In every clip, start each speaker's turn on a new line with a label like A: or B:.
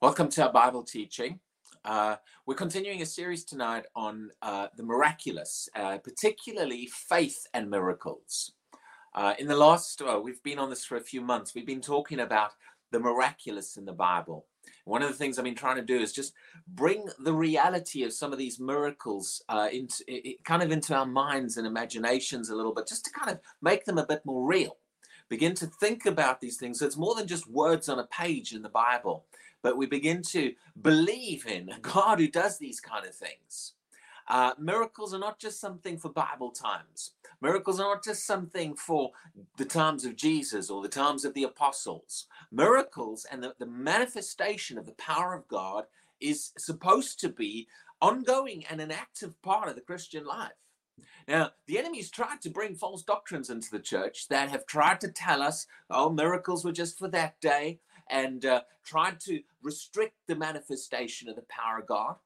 A: Welcome to our Bible teaching. Uh, we're continuing a series tonight on uh, the miraculous, uh, particularly faith and miracles. Uh, in the last, we've been on this for a few months. We've been talking about the miraculous in the Bible. One of the things I've been trying to do is just bring the reality of some of these miracles uh, into it, kind of into our minds and imaginations a little bit, just to kind of make them a bit more real. Begin to think about these things. So it's more than just words on a page in the Bible but we begin to believe in a God who does these kind of things. Uh, miracles are not just something for Bible times. Miracles are not just something for the times of Jesus or the times of the apostles. Miracles and the, the manifestation of the power of God is supposed to be ongoing and an active part of the Christian life. Now, the enemy's tried to bring false doctrines into the church that have tried to tell us, oh, miracles were just for that day and uh, tried to restrict the manifestation of the power of God.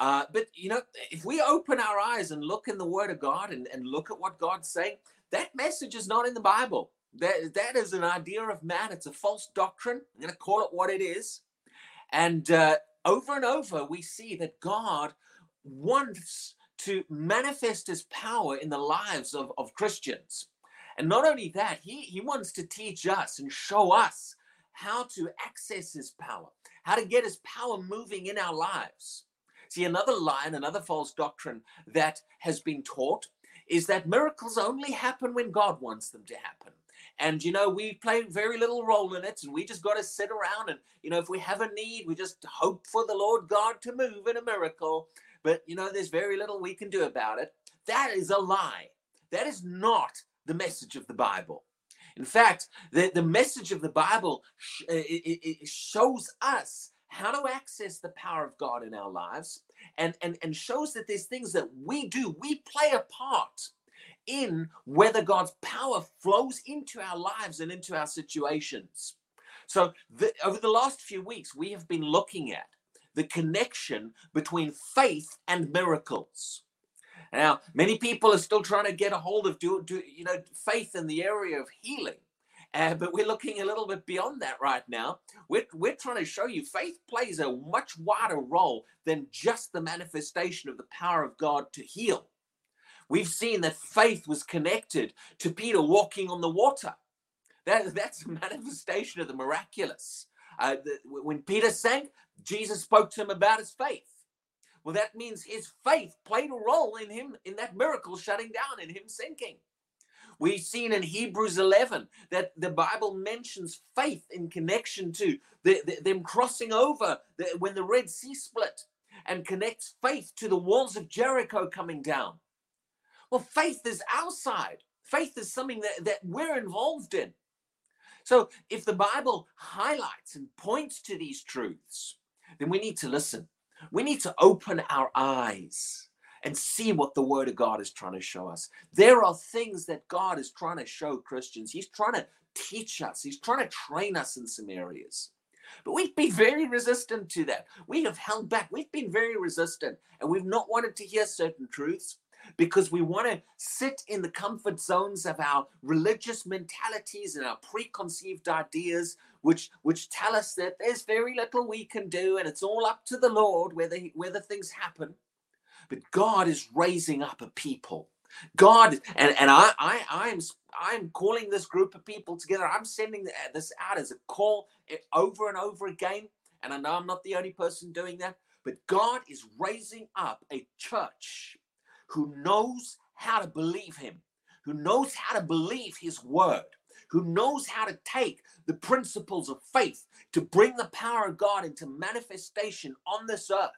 A: Uh, but, you know, if we open our eyes and look in the Word of God and, and look at what God's saying, that message is not in the Bible. That, that is an idea of man. It's a false doctrine. I'm going to call it what it is. And uh, over and over, we see that God wants to manifest his power in the lives of, of Christians. And not only that, he, he wants to teach us and show us how to access his power, how to get his power moving in our lives. See, another lie and another false doctrine that has been taught is that miracles only happen when God wants them to happen. And, you know, we play very little role in it, and we just got to sit around and, you know, if we have a need, we just hope for the Lord God to move in a miracle. But, you know, there's very little we can do about it. That is a lie. That is not the message of the Bible. In fact, the, the message of the Bible sh- uh, it, it shows us how to access the power of God in our lives and, and, and shows that there's things that we do, we play a part in whether God's power flows into our lives and into our situations. So, the, over the last few weeks, we have been looking at the connection between faith and miracles. Now, many people are still trying to get a hold of do, do you know faith in the area of healing. Uh, but we're looking a little bit beyond that right now. We're, we're trying to show you faith plays a much wider role than just the manifestation of the power of God to heal. We've seen that faith was connected to Peter walking on the water. That, that's a manifestation of the miraculous. Uh, the, when Peter sank, Jesus spoke to him about his faith. Well, that means his faith played a role in him, in that miracle shutting down and him sinking. We've seen in Hebrews 11 that the Bible mentions faith in connection to the, the, them crossing over the, when the Red Sea split and connects faith to the walls of Jericho coming down. Well, faith is outside. Faith is something that, that we're involved in. So if the Bible highlights and points to these truths, then we need to listen. We need to open our eyes and see what the word of God is trying to show us. There are things that God is trying to show Christians. He's trying to teach us, He's trying to train us in some areas. But we've been very resistant to that. We have held back. We've been very resistant and we've not wanted to hear certain truths because we want to sit in the comfort zones of our religious mentalities and our preconceived ideas which which tell us that there's very little we can do and it's all up to the lord whether whether things happen. But god is raising up a people. God and and i i i'm i'm calling this group of people together. I'm sending this out as a call eh, over and over again. And i know i'm not the only person doing that. But god is raising up a church who knows how to believe him who knows how to believe his word who knows how to take the principles of faith to bring the power of God into manifestation on this earth.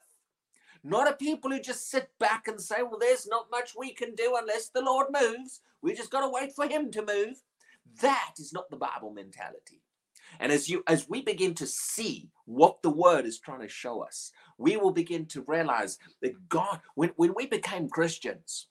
A: Not a people who just sit back and say, well, there's not much we can do unless the Lord moves. We just got to wait for him to move. That is not the Bible mentality. And as you as we begin to see what the word is trying to show us, we will begin to realize that God, when, when we became Christians,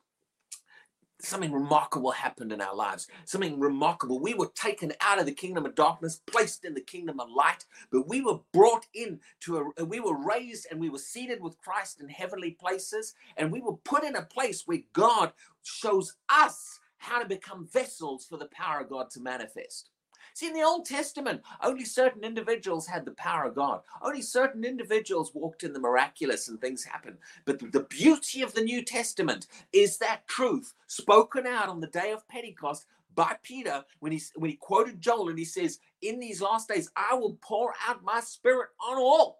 A: something remarkable happened in our lives. Something remarkable. We were taken out of the kingdom of darkness, placed in the kingdom of light, but we were brought in to a, we were raised and we were seated with Christ in heavenly places, and we were put in a place where God shows us how to become vessels for the power of God to manifest. See, in the Old Testament, only certain individuals had the power of God. Only certain individuals walked in the miraculous and things happened. But the beauty of the New Testament is that truth spoken out on the day of Pentecost by Peter when he, when he quoted Joel and he says, In these last days, I will pour out my spirit on all.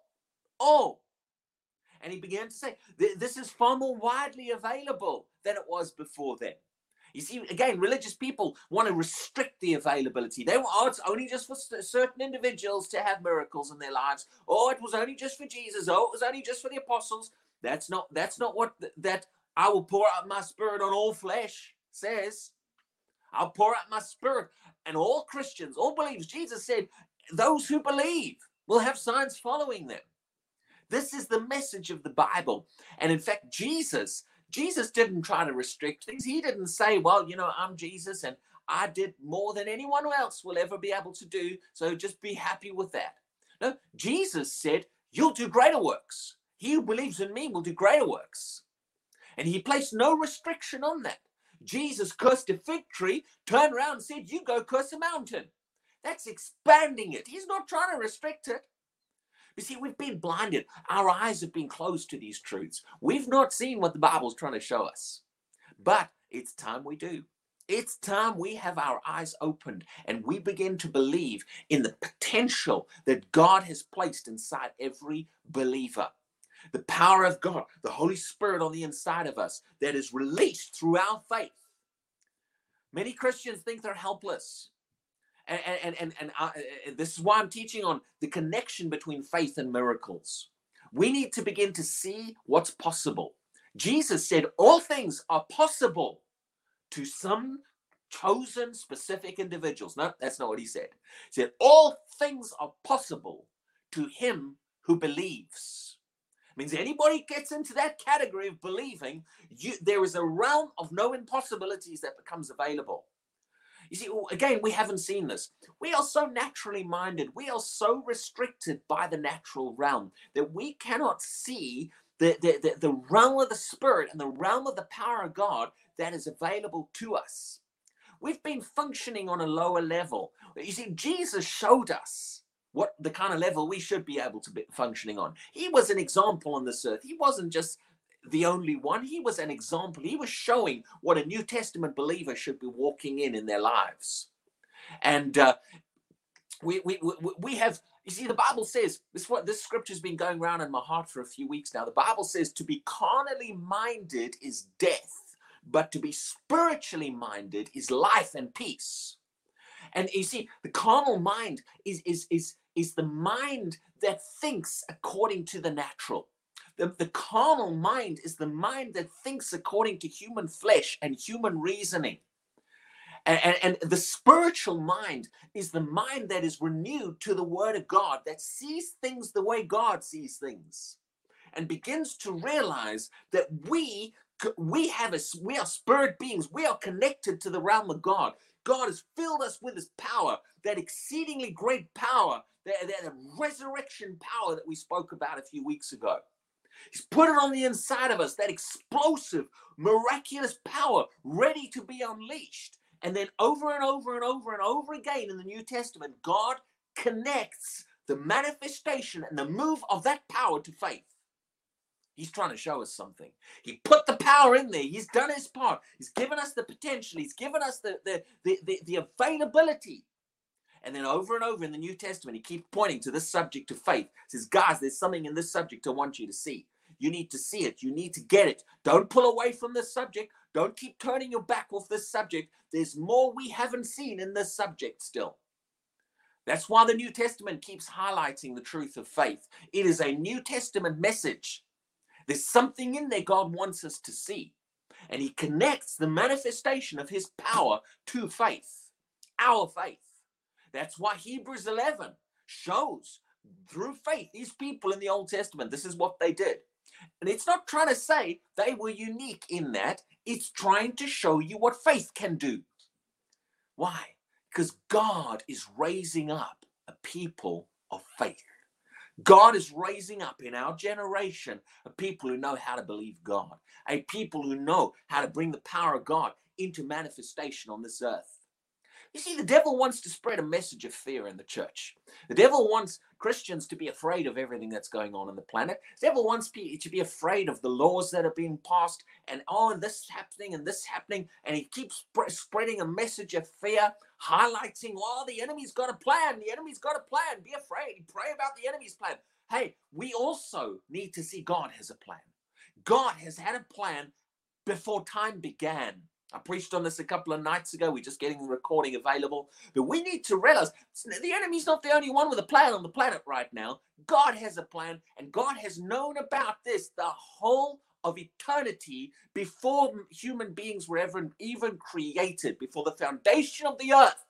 A: All. And he began to say, This is far more widely available than it was before then. You see, again, religious people want to restrict the availability. They want, oh, it's only just for certain individuals to have miracles in their lives. Oh, it was only just for Jesus. Oh, it was only just for the apostles. That's not. That's not what th- that I will pour out my spirit on all flesh says. I'll pour out my spirit, and all Christians, all believers. Jesus said, those who believe will have signs following them. This is the message of the Bible. And in fact, Jesus Jesus didn't try to restrict things. He didn't say, well, you know, I'm Jesus and I did more than anyone else will ever be able to do. So just be happy with that. No, Jesus said, You'll do greater works. He who believes in me will do greater works. And he placed no restriction on that. Jesus cursed a fig tree, turned around and said, You go curse a mountain. That's expanding it. He's not trying to restrict it. You see, we've been blinded. Our eyes have been closed to these truths. We've not seen what the Bible's trying to show us. But it's time we do. It's time we have our eyes opened and we begin to believe in the potential that God has placed inside every believer. The power of God, the Holy Spirit on the inside of us that is released through our faith. Many Christians think they're helpless and and and, and I, uh, uh, this is why I'm teaching on the connection between faith and miracles. We need to begin to see what's possible. Jesus said all things are possible to some chosen specific individuals. No, that's not what he said. He said all things are possible to him who believes. Means anybody gets into that category of believing, you, there is a realm of no impossibilities that becomes available. You see, again, we haven't seen this. We are so naturally minded, we are so restricted by the natural realm that we cannot see the, the, the, the realm of the spirit and the realm of the power of God that is available to us. We've been functioning on a lower level. You see, Jesus showed us what the kind of level we should be able to be functioning on. He was an example on this earth. He wasn't just the only one. He was an example. He was showing what a New Testament believer should be walking in in their lives. And uh, we, we, we, we have, you see, the Bible says, this what this scripture's been going around in my heart for a few weeks now. The Bible says to be carnally minded is death, but to be spiritually minded is life and peace. And you see, the carnal mind is, is, is, is the mind that thinks according to the natural the, the carnal mind is the mind that thinks according to human flesh and human reasoning. And, and, the spiritual mind is the mind that is renewed to the word of God, that sees things the way God sees things, and begins to realize that we we have a we are spirit beings. We are connected to the realm of God. God has filled us with His power, that exceedingly great power, that, that resurrection power that we spoke about a few weeks ago. He's put it on the inside of us, that explosive, miraculous power ready to be unleashed. And then over and over and over and over again in the New Testament, God connects the manifestation and the move of that power to faith. He's trying to show us something. He put the power in there. He's done his part. He's given us the potential. He's given us the, the, the, the, the availability. And then over and over in the New Testament, he keeps pointing to this subject of faith. He says, guys, there's something in this subject I want you to see. You need to see it. You need to get it. Don't pull away from this subject. Don't keep turning your back off this subject. There's more we haven't seen in this subject still. That's why the New Testament keeps highlighting the truth of faith. It is a New Testament message. There's something in there God wants us to see. And He connects the manifestation of His power to faith, our faith. That's why Hebrews 11 shows through faith, these people in the Old Testament, this is what they did. And it's not trying to say they were unique in that, it's trying to show you what faith can do. Why? Because God is raising up a people of faith. God is raising up in our generation a people who know how to believe God, a people who know how to bring the power of God into manifestation on this earth. You see, the devil wants to spread a message of fear in the church. The devil wants Christians to be afraid of everything that's going on in the planet. The devil wants people to be afraid of the laws that are being passed and oh, and this is happening and this happening. And he keeps spreading a message of fear, highlighting, oh, the enemy's got a plan. The enemy's got a plan. Be afraid. Pray about the enemy's plan. Hey, we also need to see God has a plan. God has had a plan before time began. I preached on this a couple of nights ago. We're just getting the recording available. But we need to realize the enemy's not the only one with a plan on the planet right now. God has a plan, and God has known about this the whole of eternity before human beings were ever even created, before the foundation of the earth.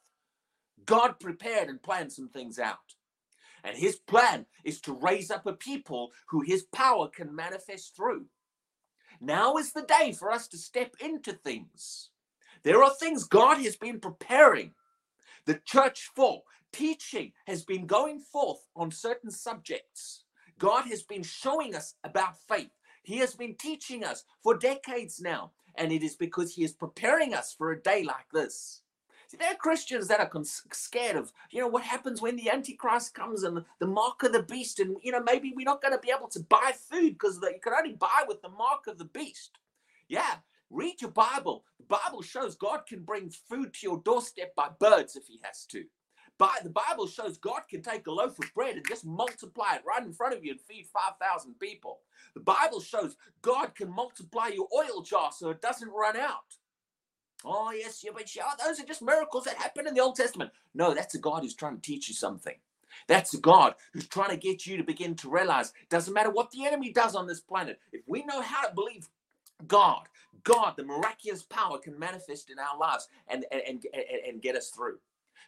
A: God prepared and planned some things out. And his plan is to raise up a people who his power can manifest through. Now is the day for us to step into things. There are things God has been preparing the church for. Teaching has been going forth on certain subjects. God has been showing us about faith. He has been teaching us for decades now. And it is because He is preparing us for a day like this. There are Christians that are scared of, you know, what happens when the Antichrist comes and the, the mark of the beast, and, you know, maybe we're not going to be able to buy food because you can only buy with the mark of the beast. Yeah, read your Bible. The Bible shows God can bring food to your doorstep by birds if He has to. But the Bible shows God can take a loaf of bread and just multiply it right in front of you and feed 5,000 people. The Bible shows God can multiply your oil jar so it doesn't run out. Oh, yes, yeah, but yeah, those are just miracles that happen in the Old Testament. No, that's a God who's trying to teach you something. That's a God who's trying to get you to begin to realize doesn't matter what the enemy does on this planet. If we know how to believe God, God, the miraculous power can manifest in our lives and, and, and, and get us through.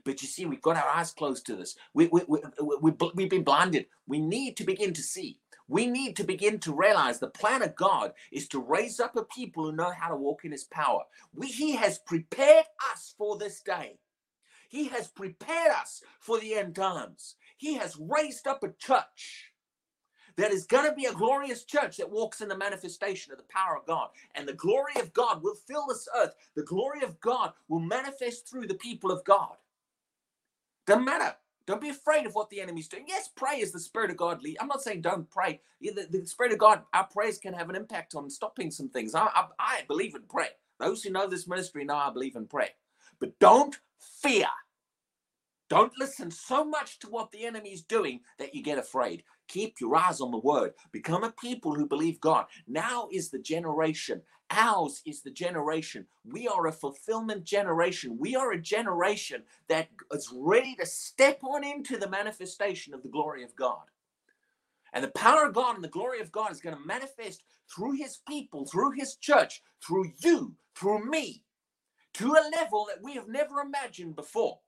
A: But you see, we've got our eyes closed to this. We, we, we, we, we've been blinded. We need to begin to see we need to begin to realize the plan of God is to raise up a people who know how to walk in his power. We, he has prepared us for this day. He has prepared us for the end times. He has raised up a church that is going to be a glorious church that walks in the manifestation of the power of God. And the glory of God will fill this earth. The glory of God will manifest through the people of God. Doesn't matter don't be afraid of what the enemy's doing. Yes, pray as the Spirit of God. I'm not saying don't pray. The, the, Spirit of God, our prayers can have an impact on stopping some things. I, I, I believe in prayer. Those who know this ministry know I believe in prayer. But don't fear. Don't listen so much to what the enemy is doing that you get afraid. Keep your eyes on the word. Become a people who believe God. Now is the generation. Ours is the generation. We are a fulfillment generation. We are a generation that is ready to step on into the manifestation of the glory of God. And the power of God and the glory of God is going to manifest through his people, through his church, through you, through me, to a level that we have never imagined before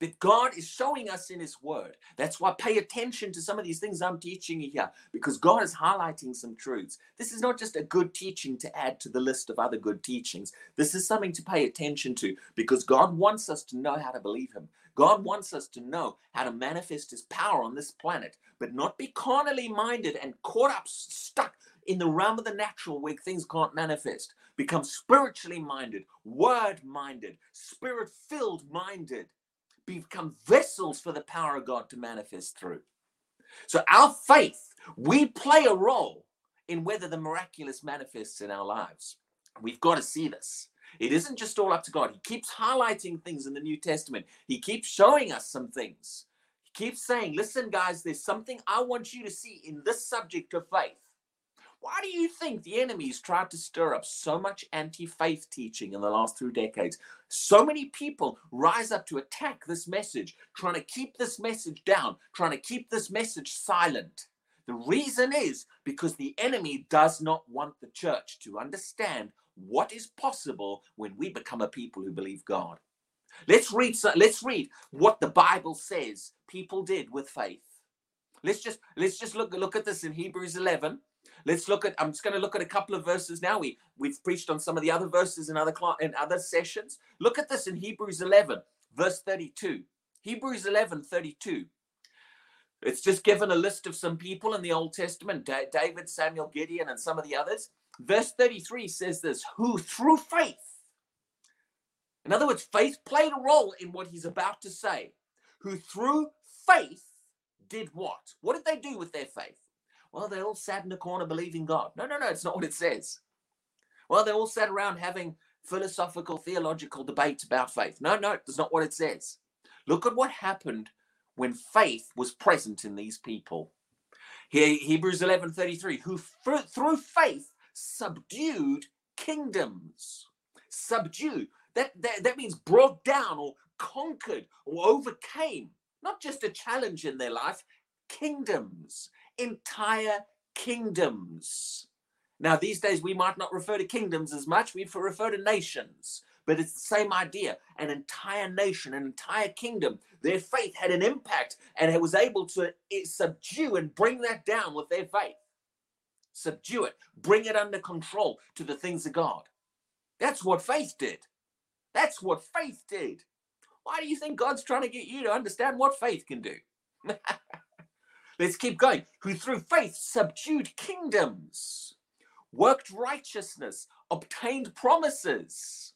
A: that God is showing us in His Word. That's why pay attention to some of these things I'm teaching you here, because God is highlighting some truths. This is not just a good teaching to add to the list of other good teachings. This is something to pay attention to, because God wants us to know how to believe Him. God wants us to know how to manifest His power on this planet, but not be carnally minded and caught up, stuck in the realm of the natural where things can't manifest. Become spiritually minded, word minded, spirit filled minded become vessels for the power of God to manifest through. So, our faith, we play a role in whether the miraculous manifests in our lives. We've got to see this. It isn't just all up to God. He keeps highlighting things in the New Testament, He keeps showing us some things. He keeps saying, Listen, guys, there's something I want you to see in this subject of faith. Why do you think the enemies tried to stir up so much anti faith teaching in the last two decades? So many people rise up to attack this message, trying to keep this message down, trying to keep this message silent. The reason is because the enemy does not want the church to understand what is possible when we become a people who believe God. Let's read let's read what the Bible says people did with faith. Let's just let's just look look at this in Hebrews 11 Let's look at. I'm just going to look at a couple of verses now. We we've preached on some of the other verses in other in other sessions. Look at this in Hebrews 11, verse 32. Hebrews 11, 32. It's just given a list of some people in the Old Testament David, Samuel, Gideon, and some of the others. Verse 33 says this who through faith. In other words, faith played a role in what he's about to say. Who through faith did what? What did they do with their faith? Well, they all sat in a corner believing God. No, no, no, it's not what it says. Well, they all sat around having philosophical, theological debates about faith. No, no, that's not what it says. Look at what happened when faith was present in these people. Here, Hebrews 11:33, who through faith subdued kingdoms. Subdue. That, that, that means brought down or conquered or overcame. Not just a challenge in their life, kingdoms, entire kingdoms. Now, these days, we might not refer to kingdoms as much, we refer to nations, but it's the same idea an entire nation, an entire kingdom. Their faith had an impact and it was able to subdue and bring that down with their faith. Subdue it, bring it under control to the things of God. That's what faith did. That's what faith did. Why do you think God's trying to get you to understand what faith can do? Let's keep going. Who through faith subdued kingdoms, worked righteousness, obtained promises.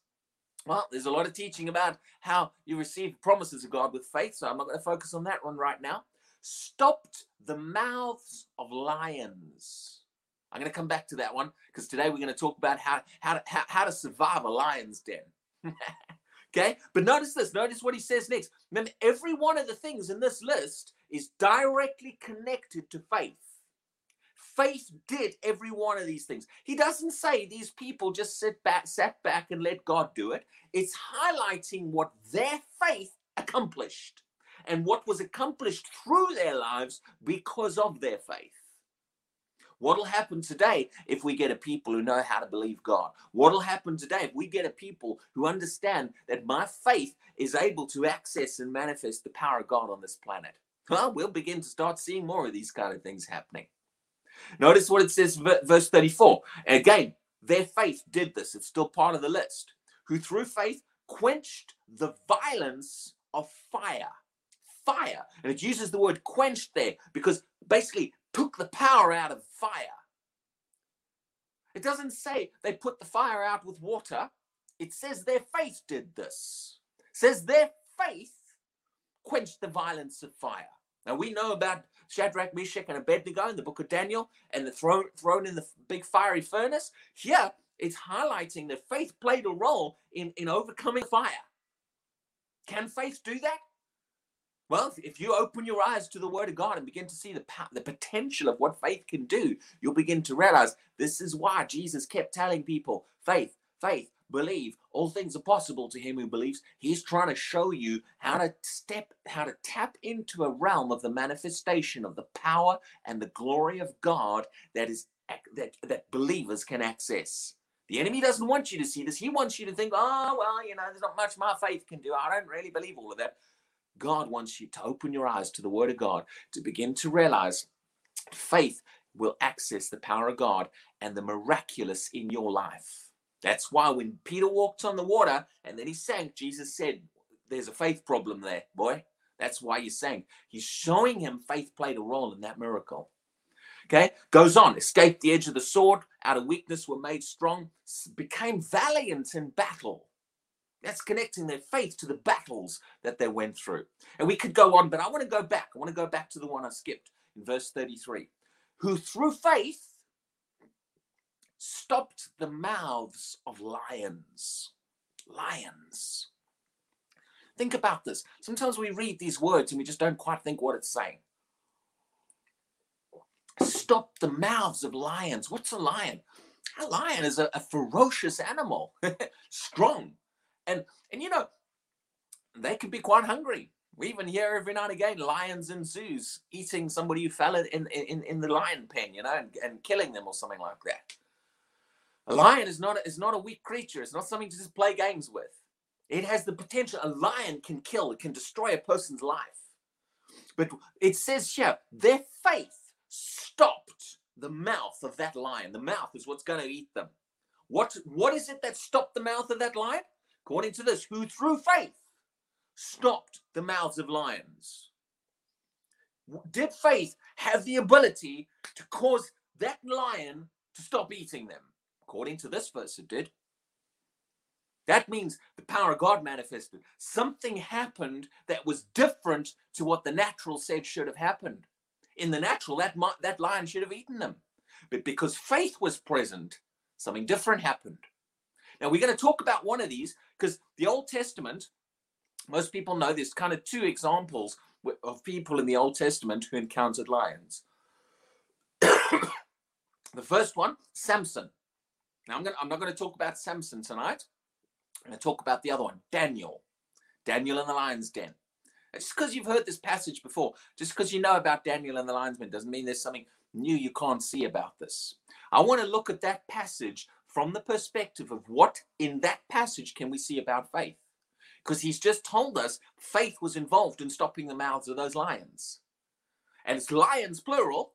A: Well, there's a lot of teaching about how you receive promises of God with faith, so I'm not going to focus on that one right now. Stopped the mouths of lions. I'm going to come back to that one because today we're going to talk about how, how, to, how, how to survive a lion's den. okay, but notice this. Notice what he says next. Remember, every one of the things in this list is directly connected to faith. Faith did every one of these things. He doesn't say these people just sit back, sat back and let God do it. It's highlighting what their faith accomplished and what was accomplished through their lives because of their faith. What'll happen today if we get a people who know how to believe God? What'll happen today if we get a people who understand that my faith is able to access and manifest the power of God on this planet? Well, we'll begin to start seeing more of these kind of things happening. Notice what it says, verse 34. Again, their faith did this. It's still part of the list. Who through faith quenched the violence of fire. Fire. And it uses the word quenched there because basically took the power out of fire. It doesn't say they put the fire out with water. It says their faith did this. It says their faith quenched the violence of fire. Now we know about Shadrach, Meshach, and Abednego in the book of Daniel and the thrown, thrown in the big fiery furnace. Here, it's highlighting that faith played a role in, in overcoming fire. Can faith do that? Well, if you open your eyes to the Word of God and begin to see the, the potential of what faith can do, you'll begin to realize this is why Jesus kept telling people faith, faith, believe. All things are possible to him who believes. He's trying to show you how to step, how to tap into a realm of the manifestation of the power and the glory of God that is that, that believers can access. The enemy doesn't want you to see this. He wants you to think, oh, well, you know, there's not much my faith can do. I don't really believe all of that. God wants you to open your eyes to the Word of God, to begin to realize faith will access the power of God and the miraculous in your life. That's why when Peter walked on the water and then he sank, Jesus said, There's a faith problem there, boy. That's why you sank. He's showing him faith played a role in that miracle. Okay, goes on, escaped the edge of the sword, out of weakness were made strong, became valiant in battle. That's connecting their faith to the battles that they went through. And we could go on, but I want to go back. I want to go back to the one I skipped in verse 33. Who through faith stopped the mouths of lions. Lions. Think about this. Sometimes we read these words and we just don't quite think what it's saying. Stop the mouths of lions. What's a lion? A lion is a, a ferocious animal, strong, and and you know, they can be quite hungry. We even hear every now and again lions in zoos eating somebody who fell in, in, in the lion pen, you know, and, and killing them or something like that. A lion is not a, is not a weak creature. It's not something to just play games with. It has the potential. A lion can kill. It can destroy a person's life. But it says here, their faith stopped the mouth of that lion. The mouth is what's going to eat them. What what is it that stopped the mouth of that lion? according to this, who through faith stopped the mouths of lions. Did faith have the ability to cause that lion to stop eating them? According to this verse, it did. That means the power of God manifested. Something happened that was different to what the natural said should have happened. In the natural, that, that lion should have eaten them. But because faith was present, something different happened. Now, we're going to talk about one of these because the Old Testament, most people know there's kind of two examples of people in the Old Testament who encountered lions. the first one, Samson. Now, I'm, going I'm not going to talk about Samson tonight. I'm going to talk about the other one, Daniel. Daniel in the lion's den. Just because you've heard this passage before, just because you know about Daniel and the lion's den, doesn't mean there's something new you can't see about this. I want to look at that passage from the perspective of what in that passage can we see about faith? Because he's just told us faith was involved in stopping the mouths of those lions. And it's lions plural.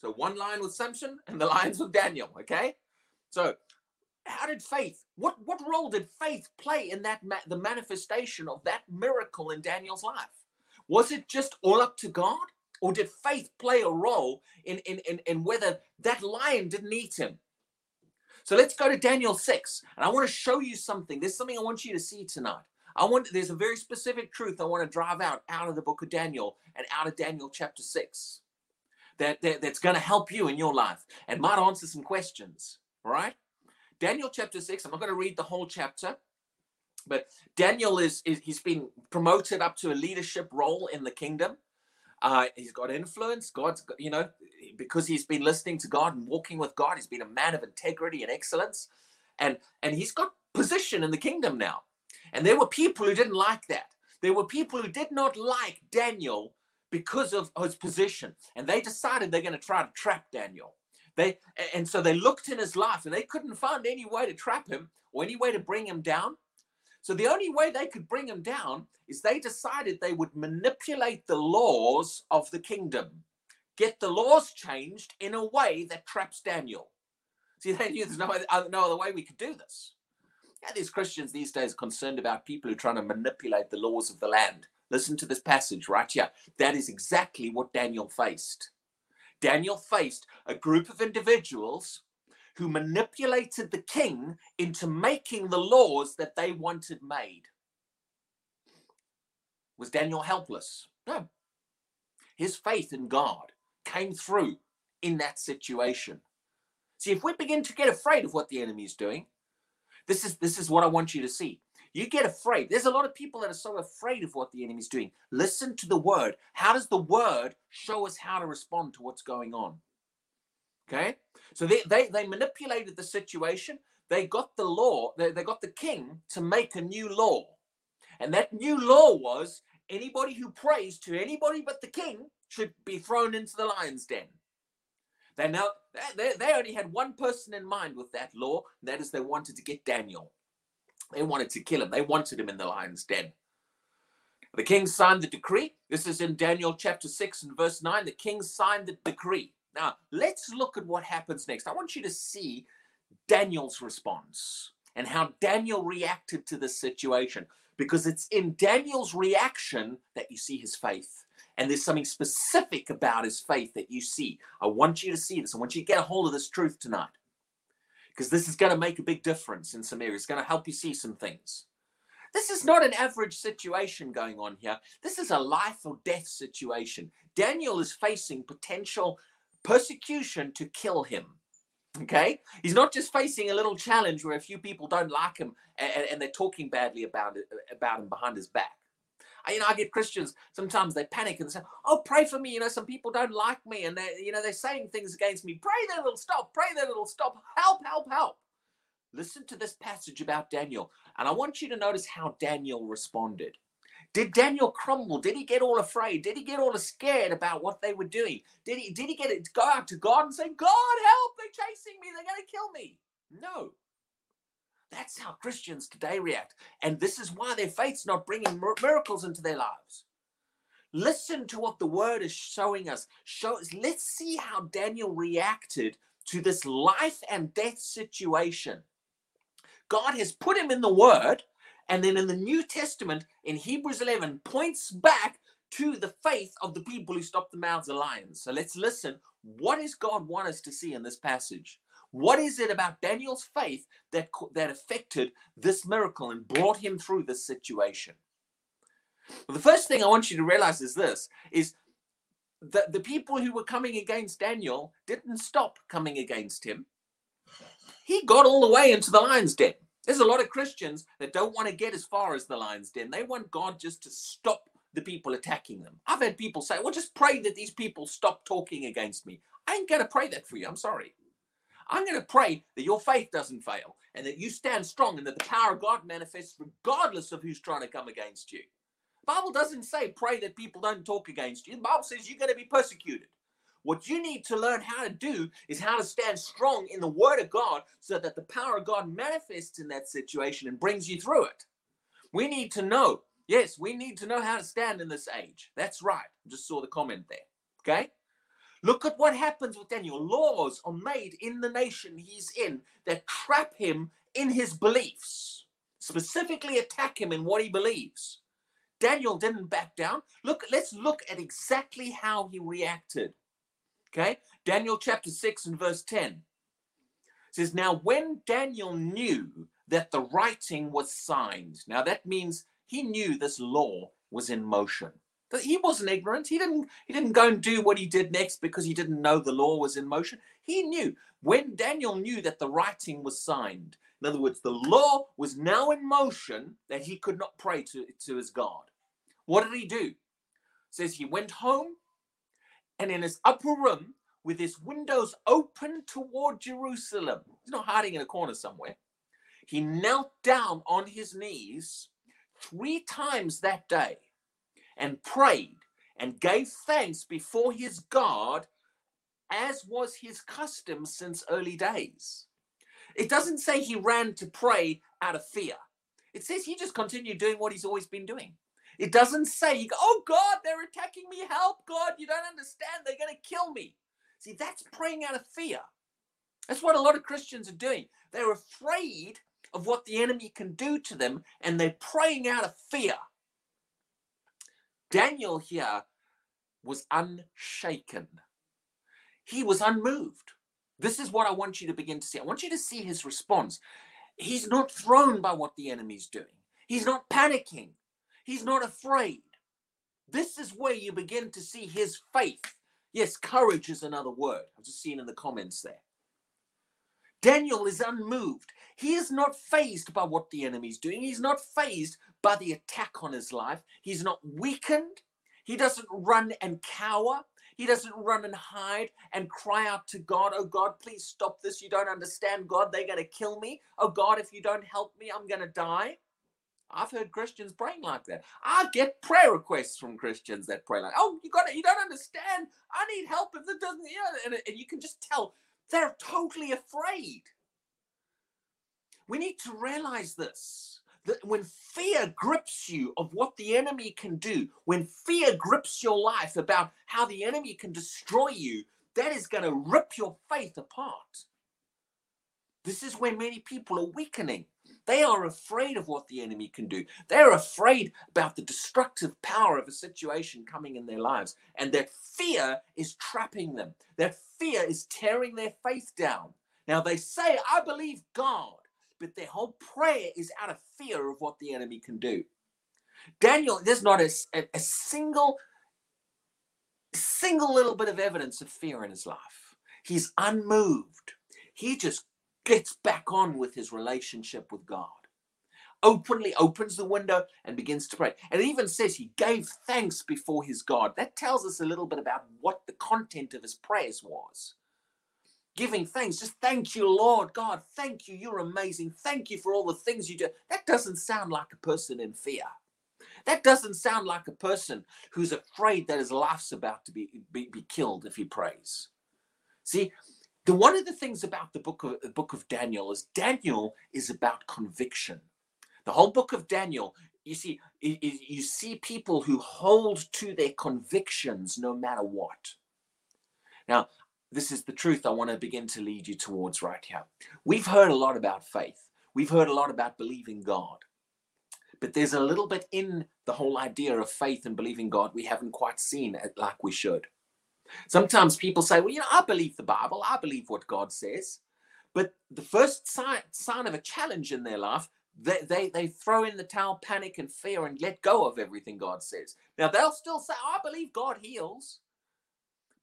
A: So one lion with Samson and the lions with Daniel. Okay. So how did faith what what role did faith play in that ma- the manifestation of that miracle in Daniel's life? Was it just all up to God or did faith play a role in in in, in whether that lion didn't eat him? So let's go to Daniel 6 and I want to show you something. There's something I want you to see tonight. I want there's a very specific truth I want to drive out out of the book of Daniel and out of Daniel chapter 6 that, that that's going to help you in your life and might answer some questions all right Daniel chapter 6, I'm not going to read the whole chapter, but Daniel is, is he's been promoted up to a leadership role in the kingdom. Uh, he's got influence. God's, got, you know, because he's been listening to God and walking with God, he's been a man of integrity and excellence, and and he's got position in the kingdom now. And there were people who didn't like that. There were people who did not like Daniel because of his position, and they decided they're going to try to trap Daniel. They and so they looked in his life and they couldn't find any way to trap him or any way to bring him down. So the only way they could bring him down is they decided they would manipulate the laws of the kingdom, get the laws changed in a way that traps Daniel. See, they knew there's no other, no other way we could do this. Yeah, these Christians these days concerned about people who are trying to manipulate the laws of the land. Listen to this passage right here. That is exactly what Daniel faced. Daniel faced a group of individuals who manipulated the king into making the laws that they wanted made. Was Daniel helpless? No. His faith in God came through in that situation. See, if we begin to get afraid of what the enemy is doing, this is this is what I want you to see. You get afraid. There's a lot of people that are so afraid of what the enemy's doing. Listen to the word. How does the word show us how to respond to what's going on? Okay. So they, they, they manipulated the situation. They got the law, they, they got the king to make a new law. And that new law was anybody who prays to anybody but the king should be thrown into the lion's den. They now they, they only had one person in mind with that law, that is they wanted to get Daniel. They wanted to kill him. They wanted him in the lion's den. The king signed the decree. This is in Daniel chapter 6 and verse 9. The king signed the decree. Now, let's look at what happens next. I want you to see Daniel's response and how Daniel reacted to this situation because it's in Daniel's reaction that you see his faith. And there's something specific about his faith that you see. I want you to see this. I want you to get a hold of this truth tonight because this is going to make a big difference in some areas. It's going to help you see some things. This is not an average situation going on here. This is a life or death situation. Daniel is facing potential persecution to kill him. Okay? He's not just facing a little challenge where a few people don't like him and, and they're talking badly about it, about him behind his back. I, you know, I get Christians sometimes they panic and say, "Oh, pray for me." You know, some people don't like me, and they, you know, they're saying things against me. Pray that it'll stop. Pray that it'll stop. Help! Help! Help! Listen to this passage about Daniel, and I want you to notice how Daniel responded. Did Daniel crumble? Did he get all afraid? Did he get all scared about what they were doing? Did he did he get it to go out to God and say, God help, they're chasing me, they're gonna kill me? No. That's how Christians today react. And this is why their faith's not bringing miracles into their lives. Listen to what the word is showing us. Show, let's see how Daniel reacted to this life and death situation. God has put him in the word, and then in the New Testament, in Hebrews 11, points back to the faith of the people who stopped the mouths of lions. So let's listen. What does God want us to see in this passage? What is it about Daniel's faith that, that affected this miracle and brought him through this situation? Well, the first thing I want you to realize is this is that the people who were coming against Daniel didn't stop coming against him. He got all the way into the lion's den. There's a lot of Christians that don't want to get as far as the lion's den. They want God just to stop the people attacking them. I've had people say, well, just pray that these people stop talking against me. I ain't going to pray that for you. I'm sorry. I'm going to pray that your faith doesn't fail and that you stand strong and that the power of God manifests regardless of who's trying to come against you. The Bible doesn't say pray that people don't talk against you. The Bible says you're going to be persecuted. What you need to learn how to do is how to stand strong in the Word of God so that the power of God manifests in that situation and brings you through it. We need to know, yes, we need to know how to stand in this age. That's right. Just saw the comment there. Okay? Look at what happens with Daniel. Laws are made in the nation he's in that trap him in his beliefs, specifically attack him in what he believes. Daniel didn't back down. Look, let's look at exactly how he reacted. Okay, Daniel chapter 6 and verse 10 says, Now when Daniel knew that the writing was signed, now that means he knew this law was in motion. He wasn't ignorant. He didn't he didn't go and do what he did next because he didn't know the law was in motion. He knew when Daniel knew that the writing was signed. In other words, the law was now in motion that he could not pray to, to his God. What did he do? It says he went home and in his upper room with his windows open toward Jerusalem. He's not hiding in a corner somewhere. He knelt down on his knees three times that day and prayed and gave thanks before his God, as was his custom since early days. It doesn't say he ran to pray out of fear, it says he just continued doing what he's always been doing. It doesn't say, oh God, they're attacking me. Help, God. You don't understand. They're going to kill me. See, that's praying out of fear. That's what a lot of Christians are doing. They're afraid of what the enemy can do to them, and they're praying out of fear. Daniel here was unshaken, he was unmoved. This is what I want you to begin to see. I want you to see his response. He's not thrown by what the enemy's doing, he's not panicking. He's not afraid. This is where you begin to see his faith. Yes, courage is another word. I've just seen in the comments there. Daniel is unmoved. He is not fazed by what the enemy's doing. He's not fazed by the attack on his life. He's not weakened. He doesn't run and cower. He doesn't run and hide and cry out to God, Oh God, please stop this. You don't understand, God. They're going to kill me. Oh God, if you don't help me, I'm going to die. I've heard Christians praying like that. I get prayer requests from Christians that pray like, "Oh, you got it. You don't understand. I need help if it doesn't." Yeah, and, and you can just tell they're totally afraid. We need to realize this: that when fear grips you of what the enemy can do, when fear grips your life about how the enemy can destroy you, that is going to rip your faith apart. This is where many people are weakening they are afraid of what the enemy can do. They're afraid about the destructive power of a situation coming in their lives. And that fear is trapping them. That fear is tearing their faith down. Now they say, I believe God, but their whole prayer is out of fear of what the enemy can do. Daniel, there's not a, a, a single, single little bit of evidence of fear in his life. He's unmoved. He just gets back on with his relationship with God. Openly opens the window and begins to pray. And it even says he gave thanks before his God. That tells us a little bit about what the content of his prayers was. Giving thanks, just thank you, Lord God. Thank you. You're amazing. Thank you for all the things you do. That doesn't sound like a person in fear. That doesn't sound like a person who's afraid that his life's about to be, be, be killed if he prays. See, the one of the things about the book of the book of Daniel is Daniel is about conviction. The whole book of Daniel, you see, you see people who hold to their convictions no matter what. Now, this is the truth I want to begin to lead you towards right here. We've heard a lot about faith. We've heard a lot about believing God. But there's a little bit in the whole idea of faith and believing God we haven't quite seen it like we should. Sometimes people say, well, you know, I believe the Bible, I believe what God says. But the first sign, sign of a challenge in their life, they, they, they throw in the towel, panic and fear, and let go of everything God says. Now, they'll still say, I believe God heals,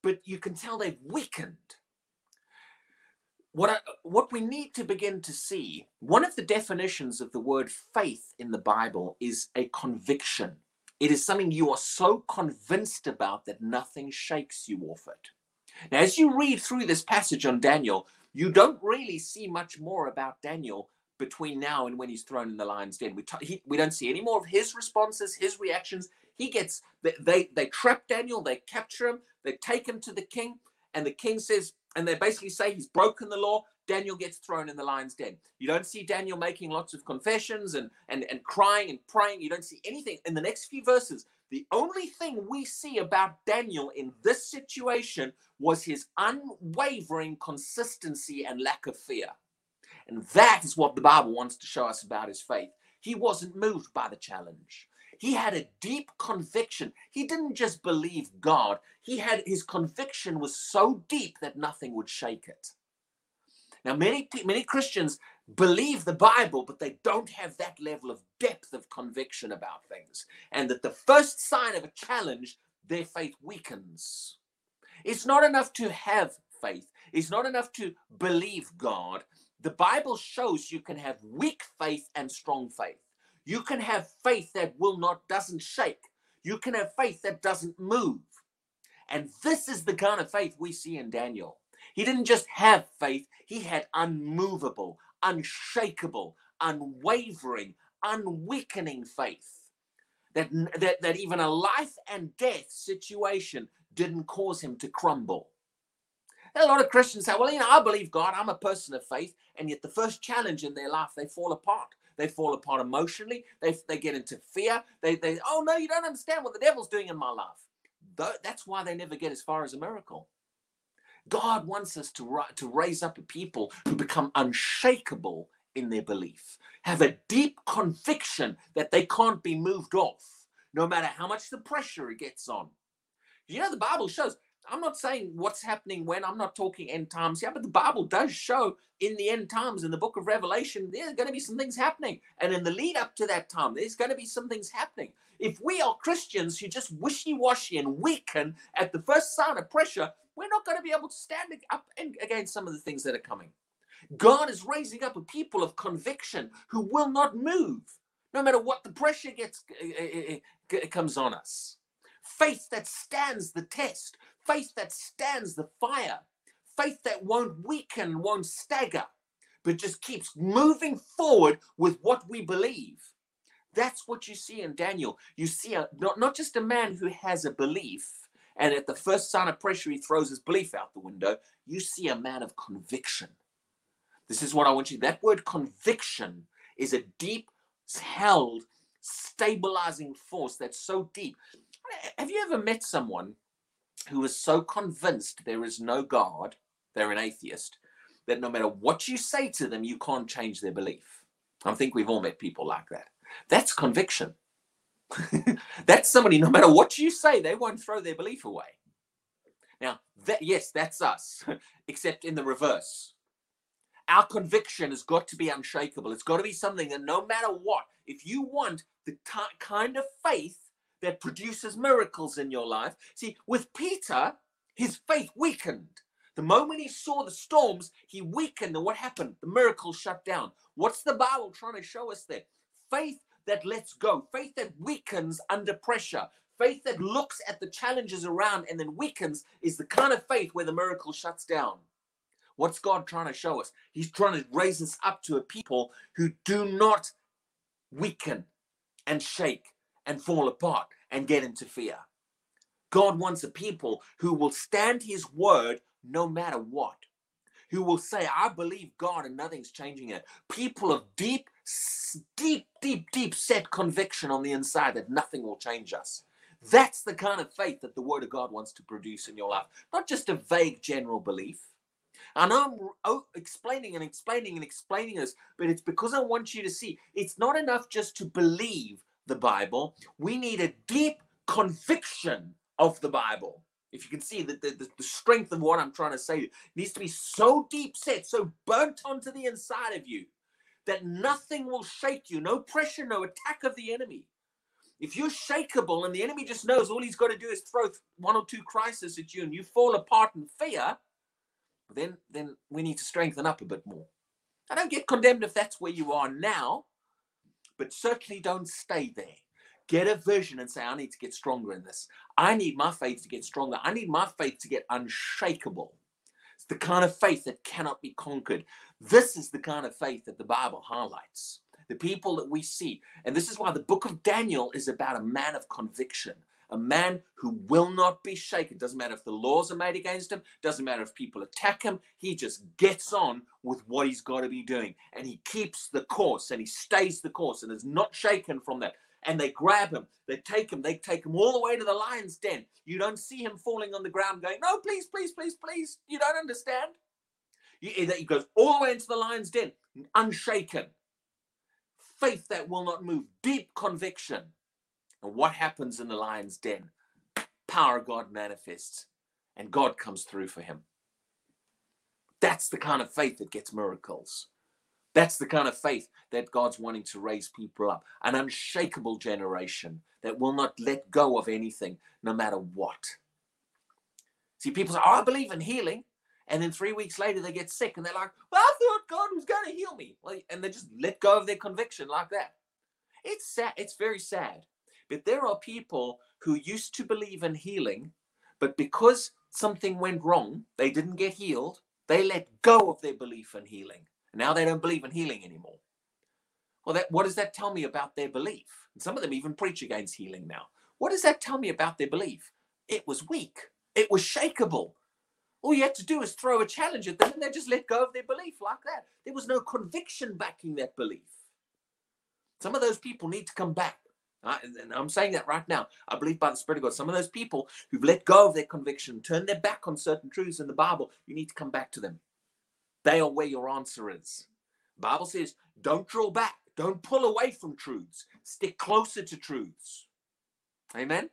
A: but you can tell they've weakened. What, I, what we need to begin to see, one of the definitions of the word faith in the Bible is a conviction. It is something you are so convinced about that nothing shakes you off it. Now, as you read through this passage on Daniel, you don't really see much more about Daniel between now and when he's thrown in the lion's den. We, t- he, we don't see any more of his responses, his reactions. He gets, they, they, trap Daniel, they capture him, they take him to the king, and the king says, and they basically say he's broken the law. Daniel gets thrown in the lion's den. You don't see Daniel making lots of confessions and, and, and crying and praying. You don't see anything. In the next few verses, the only thing we see about Daniel in this situation was his unwavering consistency and lack of fear. And that is what the Bible wants to show us about his faith. He wasn't moved by the challenge. He had a deep conviction. He didn't just believe God. He had his conviction was so deep that nothing would shake it. Now, many many Christians believe the Bible, but they don't have that level of depth of conviction about things. And that the first sign of a challenge, their faith weakens. It's not enough to have faith. It's not enough to believe God. The Bible shows you can have weak faith and strong faith. You can have faith that will not, doesn't shake. You can have faith that doesn't move. And this is the kind of faith we see in Daniel. He didn't just have faith, he had unmovable, unshakable, unwavering, unweakening faith. That, that, that even a life and death situation didn't cause him to crumble. a lot of Christians say, well, you know, I believe God, I'm a person of faith, and yet the first challenge in their life, they fall apart. They fall apart emotionally. They, they get into fear. They, they, oh no, you don't understand what the devil's doing in my life. That's why they never get as far as a miracle. God wants us to, to raise up a people who become unshakable in their belief, have a deep conviction that they can't be moved off, no matter how much the pressure it gets on. You know, the Bible shows I'm not saying what's happening when I'm not talking end times here, but the Bible does show in the end times in the book of Revelation, there's going to be some things happening. And in the lead up to that time, there's going to be some things happening. If we are Christians who just wishy washy and weaken at the first sign of pressure, we're not going to be able to stand up against some of the things that are coming. God is raising up a people of conviction who will not move, no matter what the pressure gets uh, uh, comes on us. Faith that stands the test, faith that stands the fire, faith that won't weaken, won't stagger, but just keeps moving forward with what we believe. That's what you see in Daniel. You see a, not, not just a man who has a belief, and at the first sign of pressure, he throws his belief out the window. You see a man of conviction. This is what I want you. That word conviction is a deep held, stabilizing force that's so deep. Have you ever met someone who is so convinced there is no God, they're an atheist, that no matter what you say to them, you can't change their belief. I think we've all met people like that. That's conviction. that's somebody, no matter what you say, they won't throw their belief away. Now, that, yes, that's us, except in the reverse. Our conviction has got to be unshakable. It's got to be something that no matter what, if you want the t- kind of faith that produces miracles in your life. See, with Peter, his faith weakened. The moment he saw the storms, he weakened. And what happened? The miracle shut down. What's the Bible trying to show us there? Faith that lets go, faith that weakens under pressure, faith that looks at the challenges around and then weakens is the kind of faith where the miracle shuts down. What's God trying to show us? He's trying to raise us up to a people who do not weaken and shake and fall apart and get into fear. God wants a people who will stand his word no matter what, who will say, I believe God and nothing's changing it. People of deep, deep, deep, deep set conviction on the inside that nothing will change us. That's the kind of faith that the word of God wants to produce in your life, not just a vague general belief. Know I'm explaining and explaining and explaining this, but it's because I want you to see it's not enough just to believe the Bible. We need a deep conviction of the Bible. If you can see the, the, the strength of what I'm trying to say, needs to be so deep set, so burnt onto the inside of you that nothing will shake you, no pressure, no attack of the enemy. If you're shakable and the enemy just knows all he's got to do is throw one or two crises at you and you fall apart in fear, then then we need to strengthen up a bit more. I don't get condemned if that's where you are now, but certainly don't stay there. Get a vision and say, I need to get stronger in this. I need my faith to get stronger. I need my faith to get unshakable. It's the kind of faith that cannot be conquered. This is the kind of faith that the Bible highlights. The people that we see. And this is why the book of Daniel is about a man of conviction, a man who will not be shaken. Doesn't matter if the laws are made against him, doesn't matter if people attack him. He just gets on with what he's got to be doing. And he keeps the course and he stays the course and is not shaken from that. And they grab him, they take him, they take him all the way to the lion's den. You don't see him falling on the ground going, No, please, please, please, please. You don't understand. He goes all the way into the lion's den, unshaken. Faith that will not move, deep conviction. And what happens in the lion's den? Power of God manifests, and God comes through for him. That's the kind of faith that gets miracles. That's the kind of faith that God's wanting to raise people up. An unshakable generation that will not let go of anything, no matter what. See, people say, Oh, I believe in healing. And then three weeks later, they get sick and they're like, Well, I thought God was going to heal me. And they just let go of their conviction like that. It's sad. It's very sad. But there are people who used to believe in healing, but because something went wrong, they didn't get healed, they let go of their belief in healing. Now they don't believe in healing anymore. Well, that, what does that tell me about their belief? And some of them even preach against healing now. What does that tell me about their belief? It was weak. It was shakable. All you had to do is throw a challenge at them and they just let go of their belief like that. There was no conviction backing that belief. Some of those people need to come back. And I'm saying that right now. I believe by the Spirit of God, some of those people who've let go of their conviction, turned their back on certain truths in the Bible, you need to come back to them. They are where your answer is. Bible says, don't draw back, don't pull away from truths, stick closer to truths. Amen.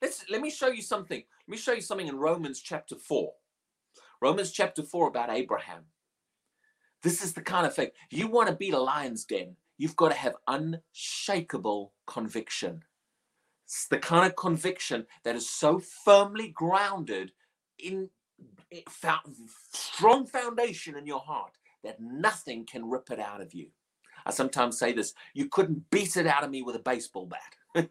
A: Let's let me show you something. Let me show you something in Romans chapter 4. Romans chapter 4 about Abraham. This is the kind of thing. You want to beat a lion's den, you've got to have unshakable conviction. It's the kind of conviction that is so firmly grounded in eh, strong foundation in your heart that nothing can rip it out of you. I sometimes say this you couldn't beat it out of me with a baseball bat.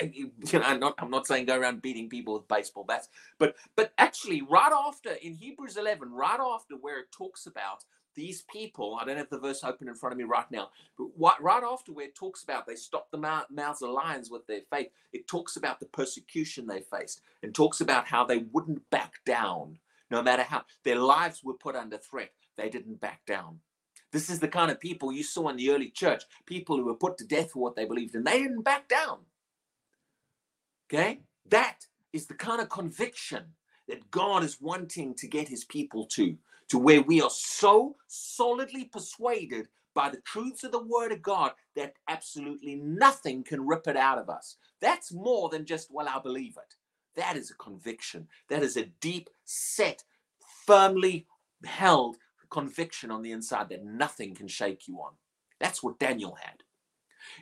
A: Eh, you know, I'm not, I'm not saying go around beating people with baseball bats, but but actually, right after in Hebrews 11, right after where it talks about these people, I don't have the verse open in front of me right now, but right after where it talks about they stopped the mouths of lions with their faith, it talks about the persecution they faced and talks about how they wouldn't back down no matter how their lives were put under threat, they didn't back down. This is the kind of people you saw in the early church, people who were put to death for what they believed, and they didn't back down. Okay? That is the kind of conviction that God is wanting to get his people to, to where we are so solidly persuaded by the truths of the word of God that absolutely nothing can rip it out of us. That's more than just, well, I believe it. That is a conviction. That is a deep set, firmly held conviction on the inside that nothing can shake you on. That's what Daniel had.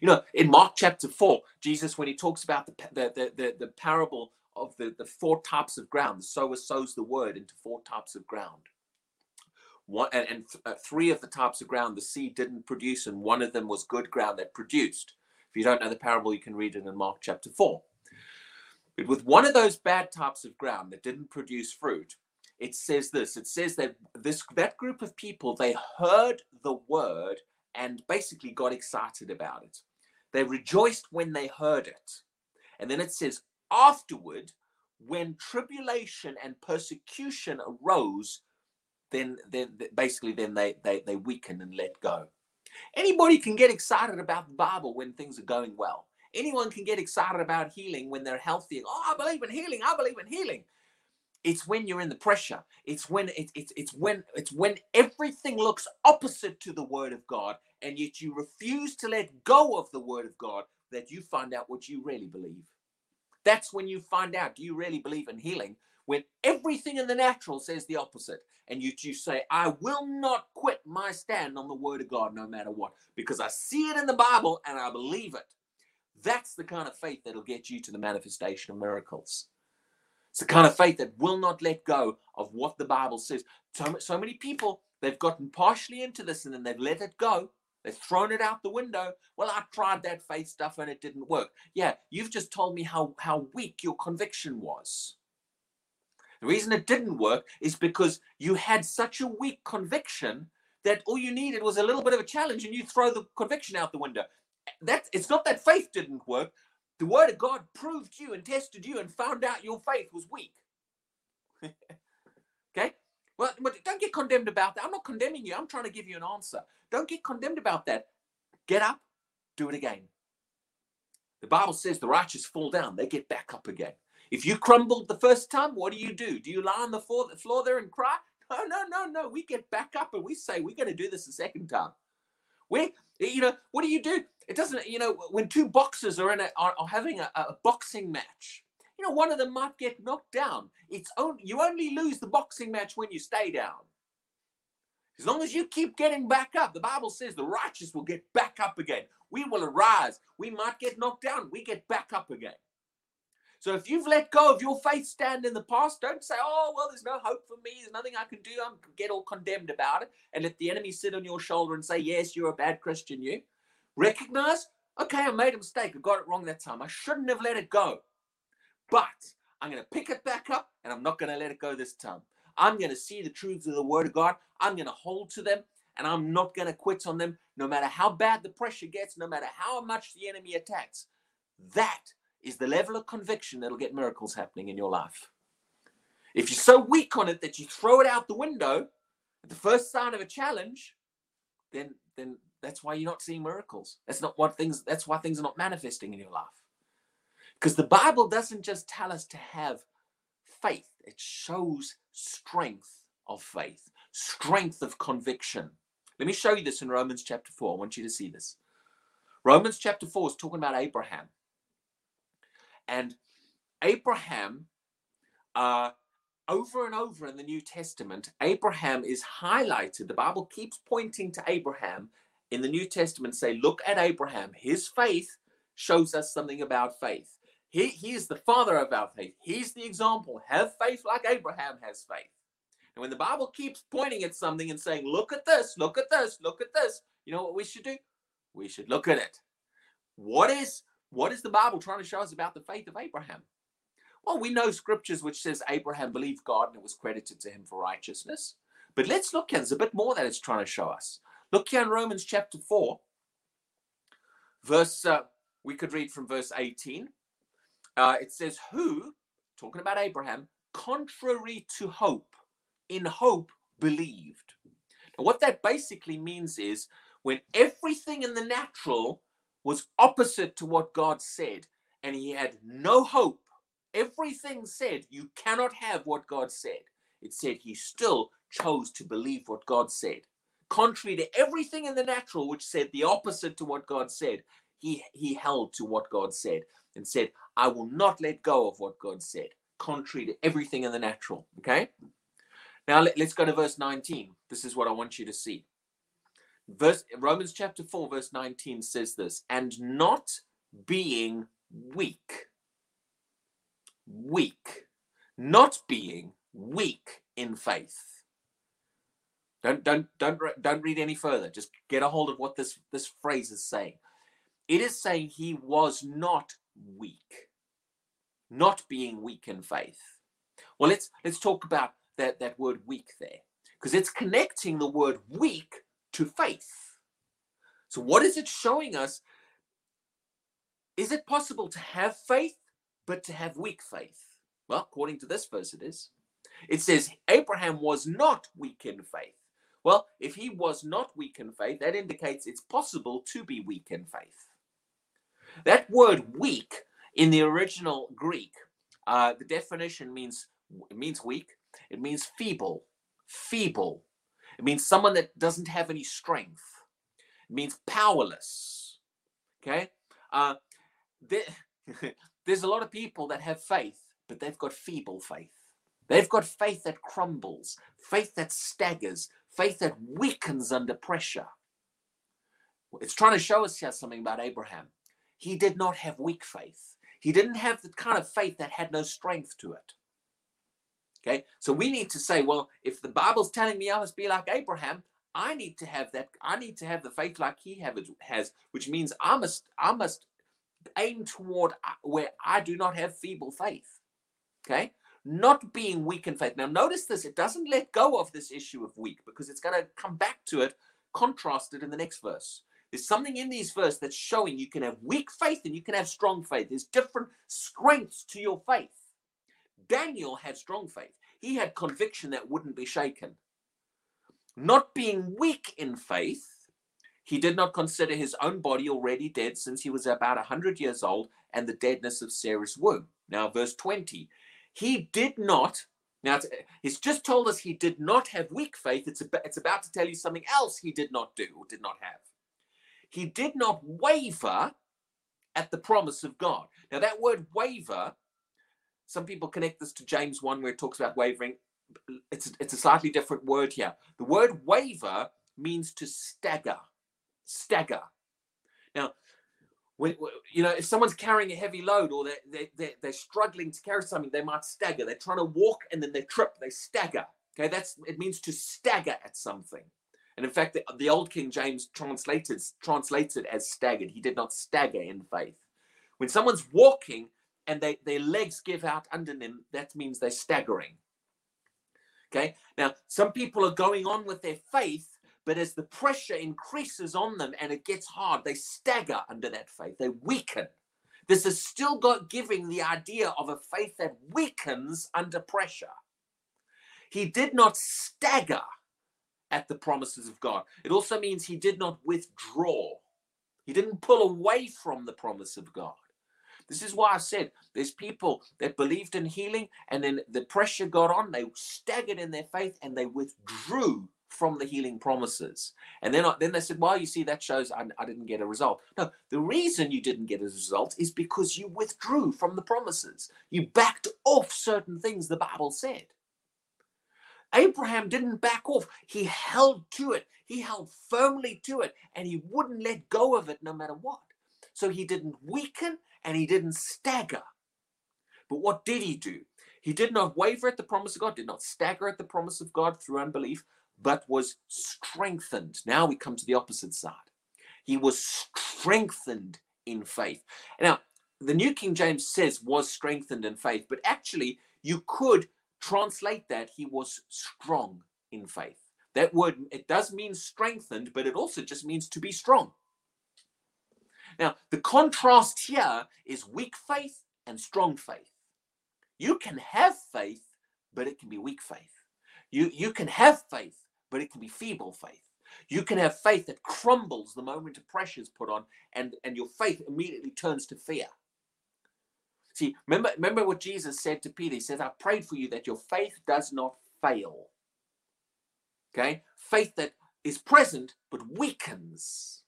A: You know, in Mark chapter 4, Jesus, when he talks about the, the, the, the, parable of the, the four types of ground, the sower sows the word into four types of ground. One, and, and th- uh, three of the types of ground the seed didn't produce, and one of them was good ground that produced. If you don't know the parable, you can read it in Mark chapter 4. But with one of those bad types of ground that didn't produce fruit, it says this it says that this that group of people they heard the word and basically got excited about it they rejoiced when they heard it and then it says afterward when tribulation and persecution arose then then basically then they they, they weaken and let go anybody can get excited about the bible when things are going well Anyone can get excited about healing when they're healthy. Oh, I believe in healing. I believe in healing. It's when you're in the pressure. It's when it, it's it's when it's when everything looks opposite to the word of God, and yet you refuse to let go of the word of God that you find out what you really believe. That's when you find out do you really believe in healing? When everything in the natural says the opposite, and you, you say, I will not quit my stand on the word of God no matter what, because I see it in the Bible and I believe it. That's the kind of faith that'll get you to the manifestation of miracles. It's the kind of faith that will not let go of what the Bible says. So, so many people, they've gotten partially into this and then they've let it go. They've thrown it out the window. Well, I tried that faith stuff and it didn't work. Yeah, you've just told me how, how weak your conviction was. The reason it didn't work is because you had such a weak conviction that all you needed was a little bit of a challenge and you throw the conviction out the window. That it's not that faith didn't work. The word of God proved you and tested you and found out your faith was weak. okay? Well, don't get condemned about that. I'm not condemning you. I'm trying to give you an answer. Don't get condemned about that. Get up, do it again. The Bible says the righteous fall down, they get back up again. If you crumbled the first time, what do you do? Do you lie on the floor, the floor there and cry? No, no, no, no. We get back up and we say, we're going to do this a second time. We, you know, what do you do? It doesn't, you know, when two boxers are in a, are, are having a, a boxing match, you know, one of them might get knocked down. It's only, you only lose the boxing match when you stay down. As long as you keep getting back up, the Bible says the righteous will get back up again. We will arise. We might get knocked down. We get back up again. So if you've let go of your faith stand in the past, don't say, oh, well, there's no hope for me. There's nothing I can do. I'm get all condemned about it. And let the enemy sit on your shoulder and say, yes, you're a bad Christian, you. Recognize, okay, I made a mistake. I got it wrong that time. I shouldn't have let it go. But I'm going to pick it back up and I'm not going to let it go this time. I'm going to see the truths of the word of God. I'm going to hold to them and I'm not going to quit on them no matter how bad the pressure gets, no matter how much the enemy attacks. That is the level of conviction that'll get miracles happening in your life. If you're so weak on it that you throw it out the window at the first sign of a challenge, then then that's why you're not seeing miracles. That's not what things that's why things are not manifesting in your life. Because the Bible doesn't just tell us to have faith, it shows strength of faith, strength of conviction. Let me show you this in Romans chapter 4. I want you to see this. Romans chapter 4 is talking about Abraham. And Abraham, uh, over and over in the New Testament, Abraham is highlighted. The Bible keeps pointing to Abraham in the New Testament, say, look at Abraham. His faith shows us something about faith. He, he is the father of our faith. He's the example. Have faith like Abraham has faith. And when the Bible keeps pointing at something and saying, look at this, look at this, look at this, you know what we should do? We should look at it. What is what is the Bible trying to show us about the faith of Abraham? Well, we know scriptures which says Abraham believed God and it was credited to him for righteousness. But let's look here. There's a bit more that it's trying to show us. Look here in Romans chapter 4, verse, uh, we could read from verse 18. Uh, it says, Who, talking about Abraham, contrary to hope, in hope believed. What that basically means is when everything in the natural was opposite to what God said, and he had no hope. Everything said, You cannot have what God said. It said he still chose to believe what God said. Contrary to everything in the natural, which said the opposite to what God said, he, he held to what God said and said, I will not let go of what God said, contrary to everything in the natural. Okay? Now let, us go to verse 19. This is what I want you to see. Verse Romans chapter 4, verse 19 says this, and not being weak. Weak. Not being weak in faith. Don't don't don't don't read any further. Just get a hold of what this this phrase is saying. It is saying he was not weak. Not being weak in faith. Well, let's let's talk about that that word weak there because it's connecting the word weak to faith. So, what is it showing us? Is it possible to have faith, but to have weak faith? Well, according to this verse, it is. It says Abraham was not weak in faith. Well, if he was not weak in faith, that indicates it's possible to be weak in faith. That word weak in the original Greek, uh, the definition means means weak. It means feeble, feeble, it means someone that doesn't have any strength. It means powerless. Okay? Uh, the, there's a lot of people that have faith, but they've got feeble faith. They've got faith that crumbles, faith that staggers, faith that weakens under pressure. It's trying to show us here something about Abraham. He did not have weak faith. He didn't have the kind of faith that had no strength to it. Okay, so we need to say, well, if the Bible's telling me I must be like Abraham, I need to have that. I need to have the faith like he have, has, which means I must, I must aim toward uh, where I do not have feeble faith. Okay, not being weak in faith. Now, notice this: it doesn't let go of this issue of weak because it's going to come back to it, contrasted in the next verse. There's something in these verses that's showing you can have weak faith and you can have strong faith. There's different strengths to your faith. Daniel had strong faith. He had conviction that wouldn't be shaken. Not being weak in faith, he did not consider his own body already dead since he was about 100 years old and the deadness of Sarah's womb. Now, verse 20, he did not. Now, he's just told us he did not have weak faith. It's, it's about to tell you something else he did not do or did not have. He did not waver at the promise of God. Now, that word waver some people connect this to James 1 where it talks about wavering. It's, it's a slightly different word here. The word waver means to stagger. Stagger. Now, when, you know, if someone's carrying a heavy load or they're, they're, they're, struggling to carry something, they might stagger. They're trying to walk and then they trip, they stagger. Okay, that's it means to stagger at something. And in fact, the, the old King James translated translates it as staggered. He did not stagger in faith. When someone's walking, and they, their legs give out under them, that means they're staggering. Okay, now some people are going on with their faith, but as the pressure increases on them and it gets hard, they stagger under that faith, they weaken. This is still got giving the idea of a faith that weakens under pressure. He did not stagger at the promises of God. It also means he did not withdraw. He didn't pull away from the promise of God. This is why I said there's people that believed in healing and then the pressure got on, they staggered in their faith and they withdrew from the healing promises. And then, then they said, well, you see, that shows I, I didn't get a result. No, the reason you didn't get a result is because you withdrew from the promises. You backed off certain things the Bible said. Abraham didn't back off. He held to it. He held firmly to it and he wouldn't let go of it no matter what. So he didn't weaken and he didn't stagger. But what did he do? He did not waver at the promise of God, did not stagger at the promise of God through unbelief, but was strengthened. Now we come to the opposite side. He was strengthened in faith. Now, the New King James says was strengthened in faith, but actually, you could translate that he was strong in faith. That word, it does mean strengthened, but it also just means to be strong. Now, the contrast here is weak faith and strong faith. You can have faith, but it can be weak faith. You, you can have faith, but it can be feeble faith. You can have faith that crumbles the moment a pressure is put on, and, and your faith immediately turns to fear. See, remember, remember what Jesus said to Peter. He says, I prayed for you that your faith does not fail. Okay? Faith that is present but weakens.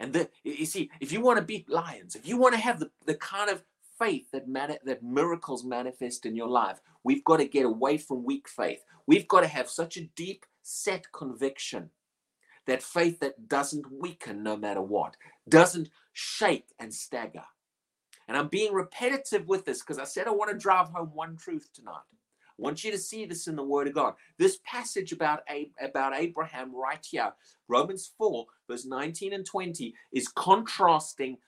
A: And the, you see, if you want to beat lions, if you want to have the, the kind of faith that mani- that miracles manifest in your life, we've got to get away from weak faith. We've got to have such a deep set conviction that faith that doesn't weaken no matter what, doesn't shake and stagger. And I'm being repetitive with this because I said I want to drive home one truth tonight want you to see this in the Word of God. This passage about, about Abraham right here, Romans 4, verse 19 and 20, is contrasting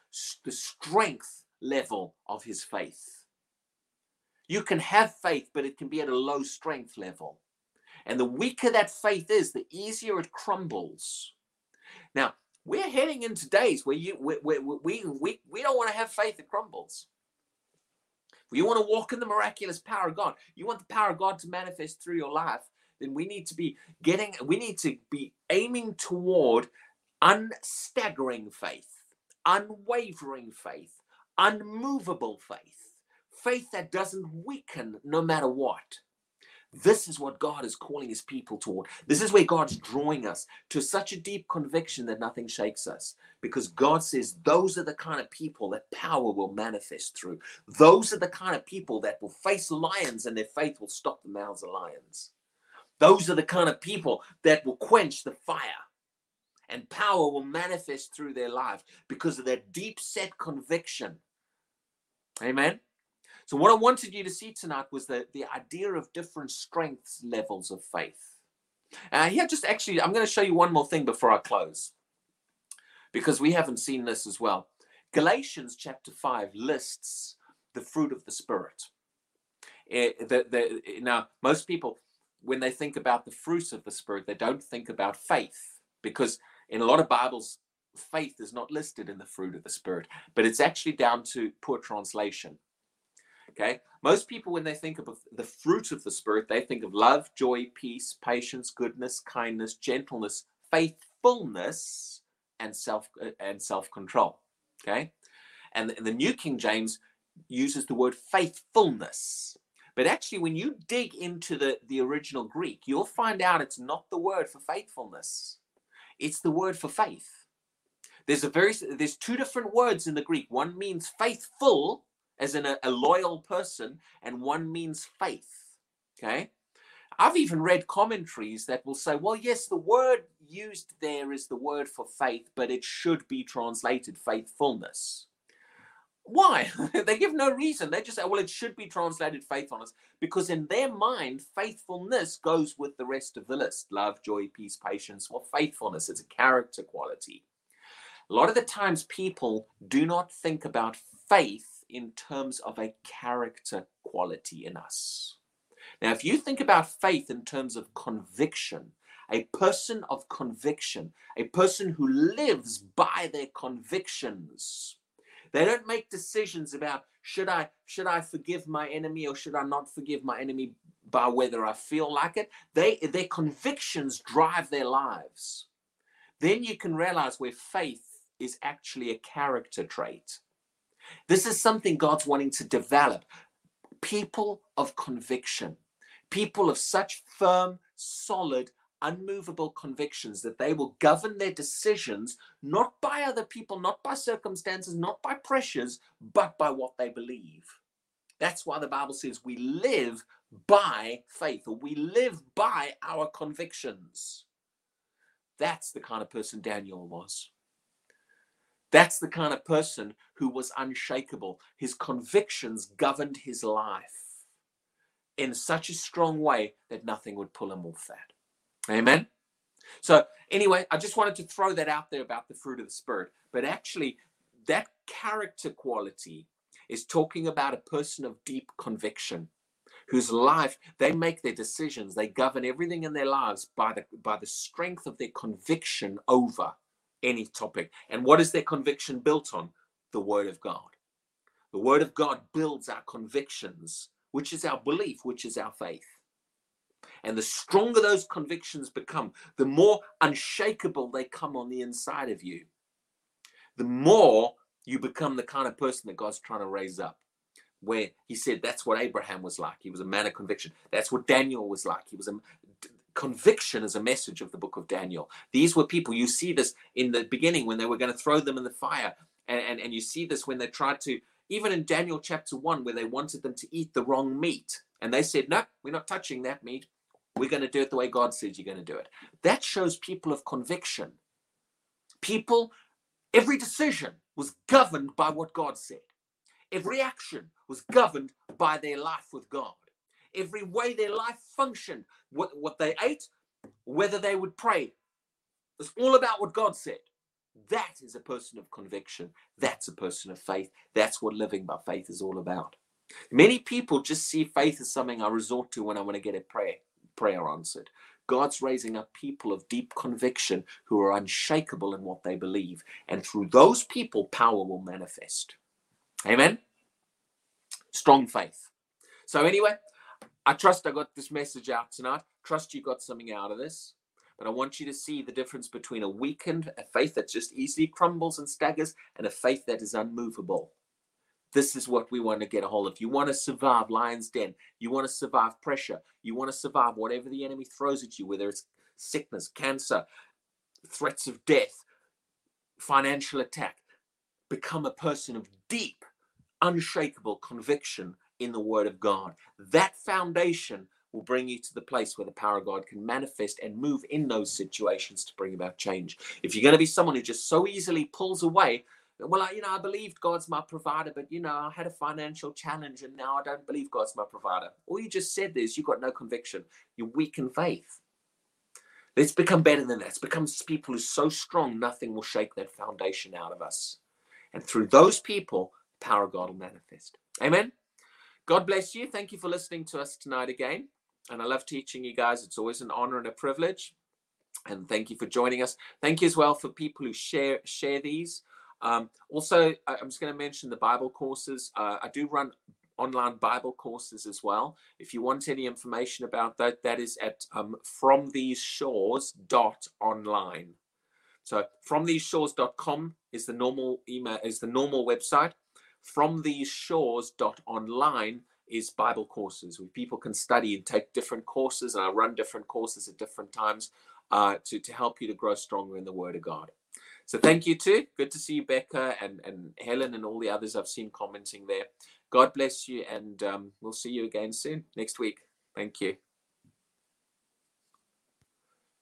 A: the strength level of his faith. You can have faith, but it can be at a low strength level. And the weaker that faith is, the easier it crumbles. Now, we're heading into days where you we, we, we, we, we don't want to have faith that crumbles. You want to walk in the miraculous power of God. You want the power of God to manifest through your life. Then we need to be getting, we need to be aiming toward unstaggering faith, unwavering faith, unmovable faith, faith that doesn't weaken no matter what. This is what God is calling his people toward. This is where God's drawing us to such a deep conviction that nothing shakes us. Because God says those are the kind of people that power will manifest through. Those are the kind of people that will face lions and their faith will stop the mouths of lions. Those are the kind of people that will quench the fire and power will manifest through their life because of their deep set conviction. Amen. So, what I wanted you to see tonight was the, the idea of different strengths levels of faith. Uh, here, just actually, I'm going to show you one more thing before I close because we haven't seen this as well. Galatians chapter 5 lists the fruit of the Spirit. It, eh, the, the, now, most people, when they think about the fruits of the Spirit, they don't think about faith because in a lot of Bibles, faith is not listed in the fruit of the Spirit, but it's actually down to poor translation. Okay. Most people, when they think of the fruit of the Spirit, they think of love, joy, peace, patience, goodness, kindness, gentleness, faithfulness, and self and self control. Okay. And the New King James uses the word faithfulness. But actually, when you dig into the, the original Greek, you'll find out it's not the word for faithfulness. It's the word for faith. There's a very there's two different words in the Greek. One means faithful, as in a, a loyal person, and one means faith. Okay. I've even read commentaries that will say, well, yes, the word used there is the word for faith, but it should be translated faithfulness. Why? they give no reason. They just say, well, it should be translated faithfulness because in their mind, faithfulness goes with the rest of the list love, joy, peace, patience. Well, faithfulness is a character quality. A lot of the times, people do not think about faith in terms of a character quality in us. Now, if you think about faith in terms of conviction, a person of conviction, a person who lives by their convictions, they don't make decisions about should I should I forgive my enemy or should I not forgive my enemy by whether I feel like it. They their convictions drive their lives. Then you can realize where faith is actually a character trait. This is something God's wanting to develop. People of conviction, people of such firm, solid, unmovable convictions that they will govern their decisions not by other people, not by circumstances, not by pressures, but by what they believe. That's why the Bible says we live by faith or we live by our convictions. That's the kind of person Daniel was. That's the kind of person who was unshakable. His convictions governed his life in such a strong way that nothing would pull him off that. Amen. So, anyway, I just wanted to throw that out there about the fruit of the Spirit. But actually, that character quality is talking about a person of deep conviction whose life they make their decisions they govern everything in their lives by the by the strength of their conviction over any topic. And what is their conviction built on? The Word of God. The Word of God builds our convictions, which is our belief, which is our faith. And the stronger those convictions become, the more unshakable they come on the inside of you, the more you become the kind of person that God's trying to raise up. Where he said that's what Abraham was like. He was a man of conviction. That's what Daniel was like. He was a conviction is a message of the book of Daniel. These were people, you see this in the beginning when they were going to throw them in the fire. And, and, and you see this when they tried to, even in Daniel chapter 1, where they wanted them to eat the wrong meat. And they said, No, we're not touching that meat. We're going to do it the way God says you're going to do it. That shows people of conviction. People, every decision was governed by what God said, every action was governed by their life with God every way their life functioned, what, what they ate, whether they would pray. It's all about what God said. That is a person of conviction. That's a person of faith. That's what living by faith is all about. Many people just see faith as something I resort to when I want to get a prayer, prayer answered. God's raising up people of deep conviction who are unshakable in what they believe. And through those people, power will manifest. Amen? Strong faith. So, anyway, I trust I got this message out tonight. Trust you got something out of this. But I want you to see the difference between a weakened, a faith that just easily crumbles and staggers, and a faith that is unmovable. this is what we want to get a hold of. You want to survive lion's den. You want to survive pressure. You want to survive whatever the enemy throws at you, whether it's sickness, cancer, threats of death, financial attack. Become a person of deep, unshakable conviction in the Word of God. That foundation will bring you to the place where the power of God can manifest and move in those situations to bring about change. If you're going to be someone who just so easily pulls away, well, I, you know, I believed God's my provider, but you know, I had a financial challenge and now I don't believe God's my provider. All you just said is you've got no conviction. You're weak in faith. Let's become better than that. Let's become people who are so strong, nothing will shake that foundation out of us. And through those people, the power of God will manifest. Amen. God bless you. Thank you for listening to us tonight again. And I love teaching you guys. It's always an honor and a privilege. And thank you for joining us. Thank you as well for people who share share these. Um, also, I'm just going to mention the Bible courses. Uh, I do run online Bible courses as well. If you want any information about that, that is at um, fromtheseshores.online. So fromtheseshores.com is the normal email is the normal website. Fromtheseshores.online is Bible courses where people can study and take different courses, and I run different courses at different times uh, to, to help you to grow stronger in the Word of God. So thank you too. Good to see you, Becca and, and Helen and all the others I've seen commenting there. God bless you, and um, we'll see you again soon next week. Thank you.